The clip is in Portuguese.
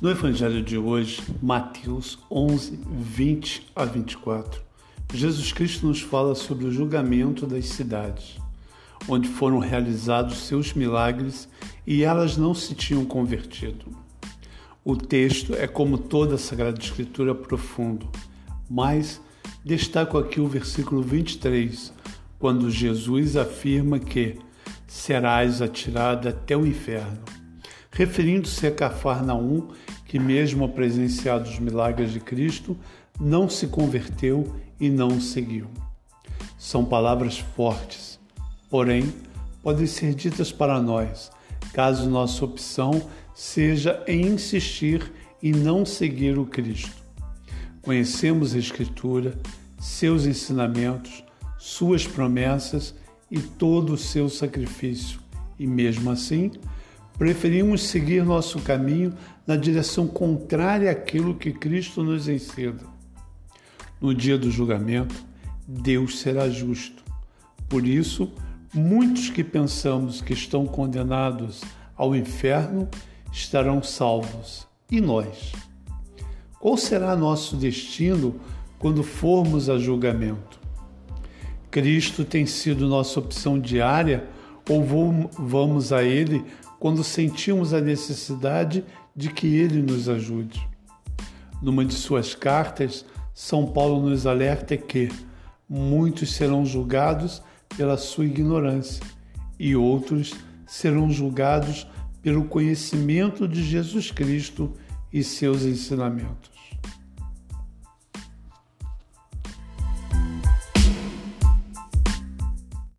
No Evangelho de hoje, Mateus 11, 20 a 24, Jesus Cristo nos fala sobre o julgamento das cidades, onde foram realizados seus milagres e elas não se tinham convertido. O texto é, como toda a Sagrada Escritura, profundo, mas destaco aqui o versículo 23, quando Jesus afirma que serás atirado até o inferno, referindo-se a Cafarnaum, que, mesmo presenciado os milagres de Cristo, não se converteu e não o seguiu. São palavras fortes, porém, podem ser ditas para nós, caso nossa opção seja em insistir e não seguir o Cristo. Conhecemos a Escritura, seus ensinamentos, suas promessas e todo o seu sacrifício, e mesmo assim, preferimos seguir nosso caminho na direção contrária àquilo que Cristo nos ensina. No dia do julgamento, Deus será justo. Por isso, muitos que pensamos que estão condenados ao inferno estarão salvos. E nós? Qual será nosso destino quando formos a julgamento? Cristo tem sido nossa opção diária ou vamos a Ele quando sentimos a necessidade de que Ele nos ajude? Numa de suas cartas, São Paulo nos alerta que muitos serão julgados pela sua ignorância e outros serão julgados pelo conhecimento de Jesus Cristo e seus ensinamentos.